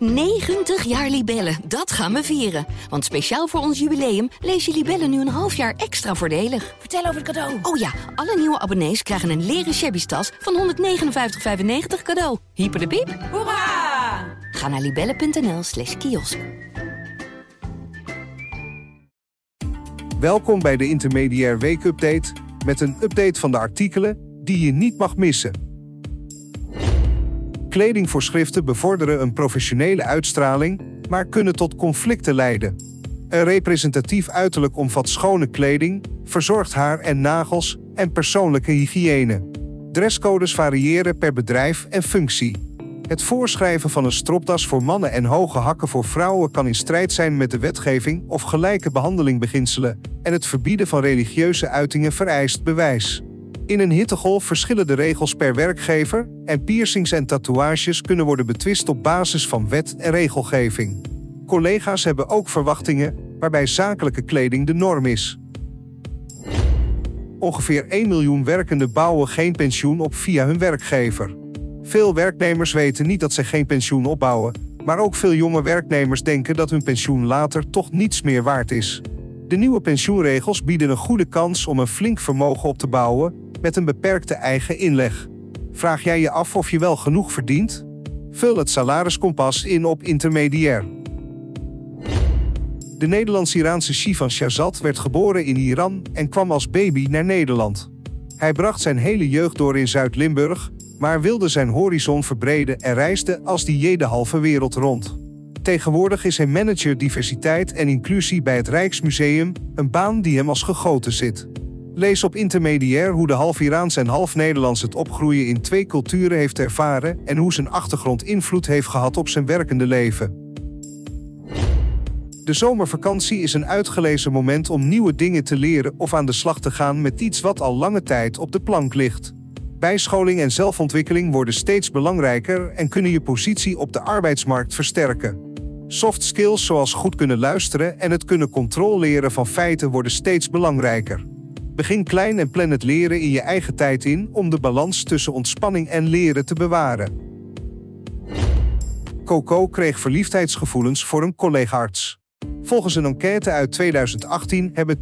90 jaar Libellen, dat gaan we vieren. Want speciaal voor ons jubileum lees je Libellen nu een half jaar extra voordelig. Vertel over het cadeau. Oh ja, alle nieuwe abonnees krijgen een leren shabby tas van 159,95 cadeau. Hyper de piep. Hoera! Ga naar libellen.nl slash kiosk. Welkom bij de Intermediair Week Update met een update van de artikelen die je niet mag missen. Kledingvoorschriften bevorderen een professionele uitstraling, maar kunnen tot conflicten leiden. Een representatief uiterlijk omvat schone kleding, verzorgd haar en nagels en persoonlijke hygiëne. Dresscodes variëren per bedrijf en functie. Het voorschrijven van een stropdas voor mannen en hoge hakken voor vrouwen kan in strijd zijn met de wetgeving of gelijke behandeling beginselen en het verbieden van religieuze uitingen vereist bewijs. In een hittegolf verschillen de regels per werkgever en piercings en tatoeages kunnen worden betwist op basis van wet en regelgeving. Collega's hebben ook verwachtingen waarbij zakelijke kleding de norm is. Ongeveer 1 miljoen werkenden bouwen geen pensioen op via hun werkgever. Veel werknemers weten niet dat ze geen pensioen opbouwen, maar ook veel jonge werknemers denken dat hun pensioen later toch niets meer waard is. De nieuwe pensioenregels bieden een goede kans om een flink vermogen op te bouwen met een beperkte eigen inleg. Vraag jij je af of je wel genoeg verdient? Vul het salariskompas in op intermediair. De Nederlands-Iraanse Shivan Shahzad werd geboren in Iran en kwam als baby naar Nederland. Hij bracht zijn hele jeugd door in Zuid-Limburg, maar wilde zijn horizon verbreden en reisde als die de halve wereld rond. Tegenwoordig is hij manager diversiteit en inclusie bij het Rijksmuseum, een baan die hem als gegoten zit. Lees op intermediair hoe de half Iraans en half Nederlands het opgroeien in twee culturen heeft ervaren en hoe zijn achtergrond invloed heeft gehad op zijn werkende leven. De zomervakantie is een uitgelezen moment om nieuwe dingen te leren of aan de slag te gaan met iets wat al lange tijd op de plank ligt. Bijscholing en zelfontwikkeling worden steeds belangrijker en kunnen je positie op de arbeidsmarkt versterken. Soft skills zoals goed kunnen luisteren en het kunnen controleren van feiten worden steeds belangrijker. Begin klein en plan het leren in je eigen tijd in om de balans tussen ontspanning en leren te bewaren. Coco kreeg verliefdheidsgevoelens voor een collega-arts. Volgens een enquête uit 2018 hebben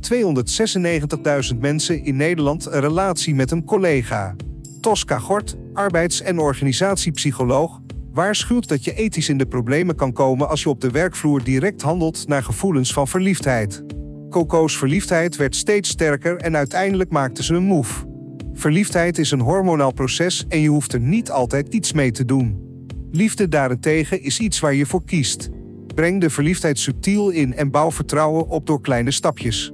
296.000 mensen in Nederland een relatie met een collega. Tosca Gort, arbeids- en organisatiepsycholoog, waarschuwt dat je ethisch in de problemen kan komen als je op de werkvloer direct handelt naar gevoelens van verliefdheid. Coco's verliefdheid werd steeds sterker en uiteindelijk maakte ze een move. Verliefdheid is een hormonaal proces en je hoeft er niet altijd iets mee te doen. Liefde daarentegen is iets waar je voor kiest. Breng de verliefdheid subtiel in en bouw vertrouwen op door kleine stapjes.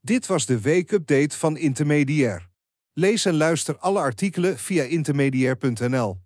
Dit was de weekupdate van Intermediair. Lees en luister alle artikelen via intermediair.nl.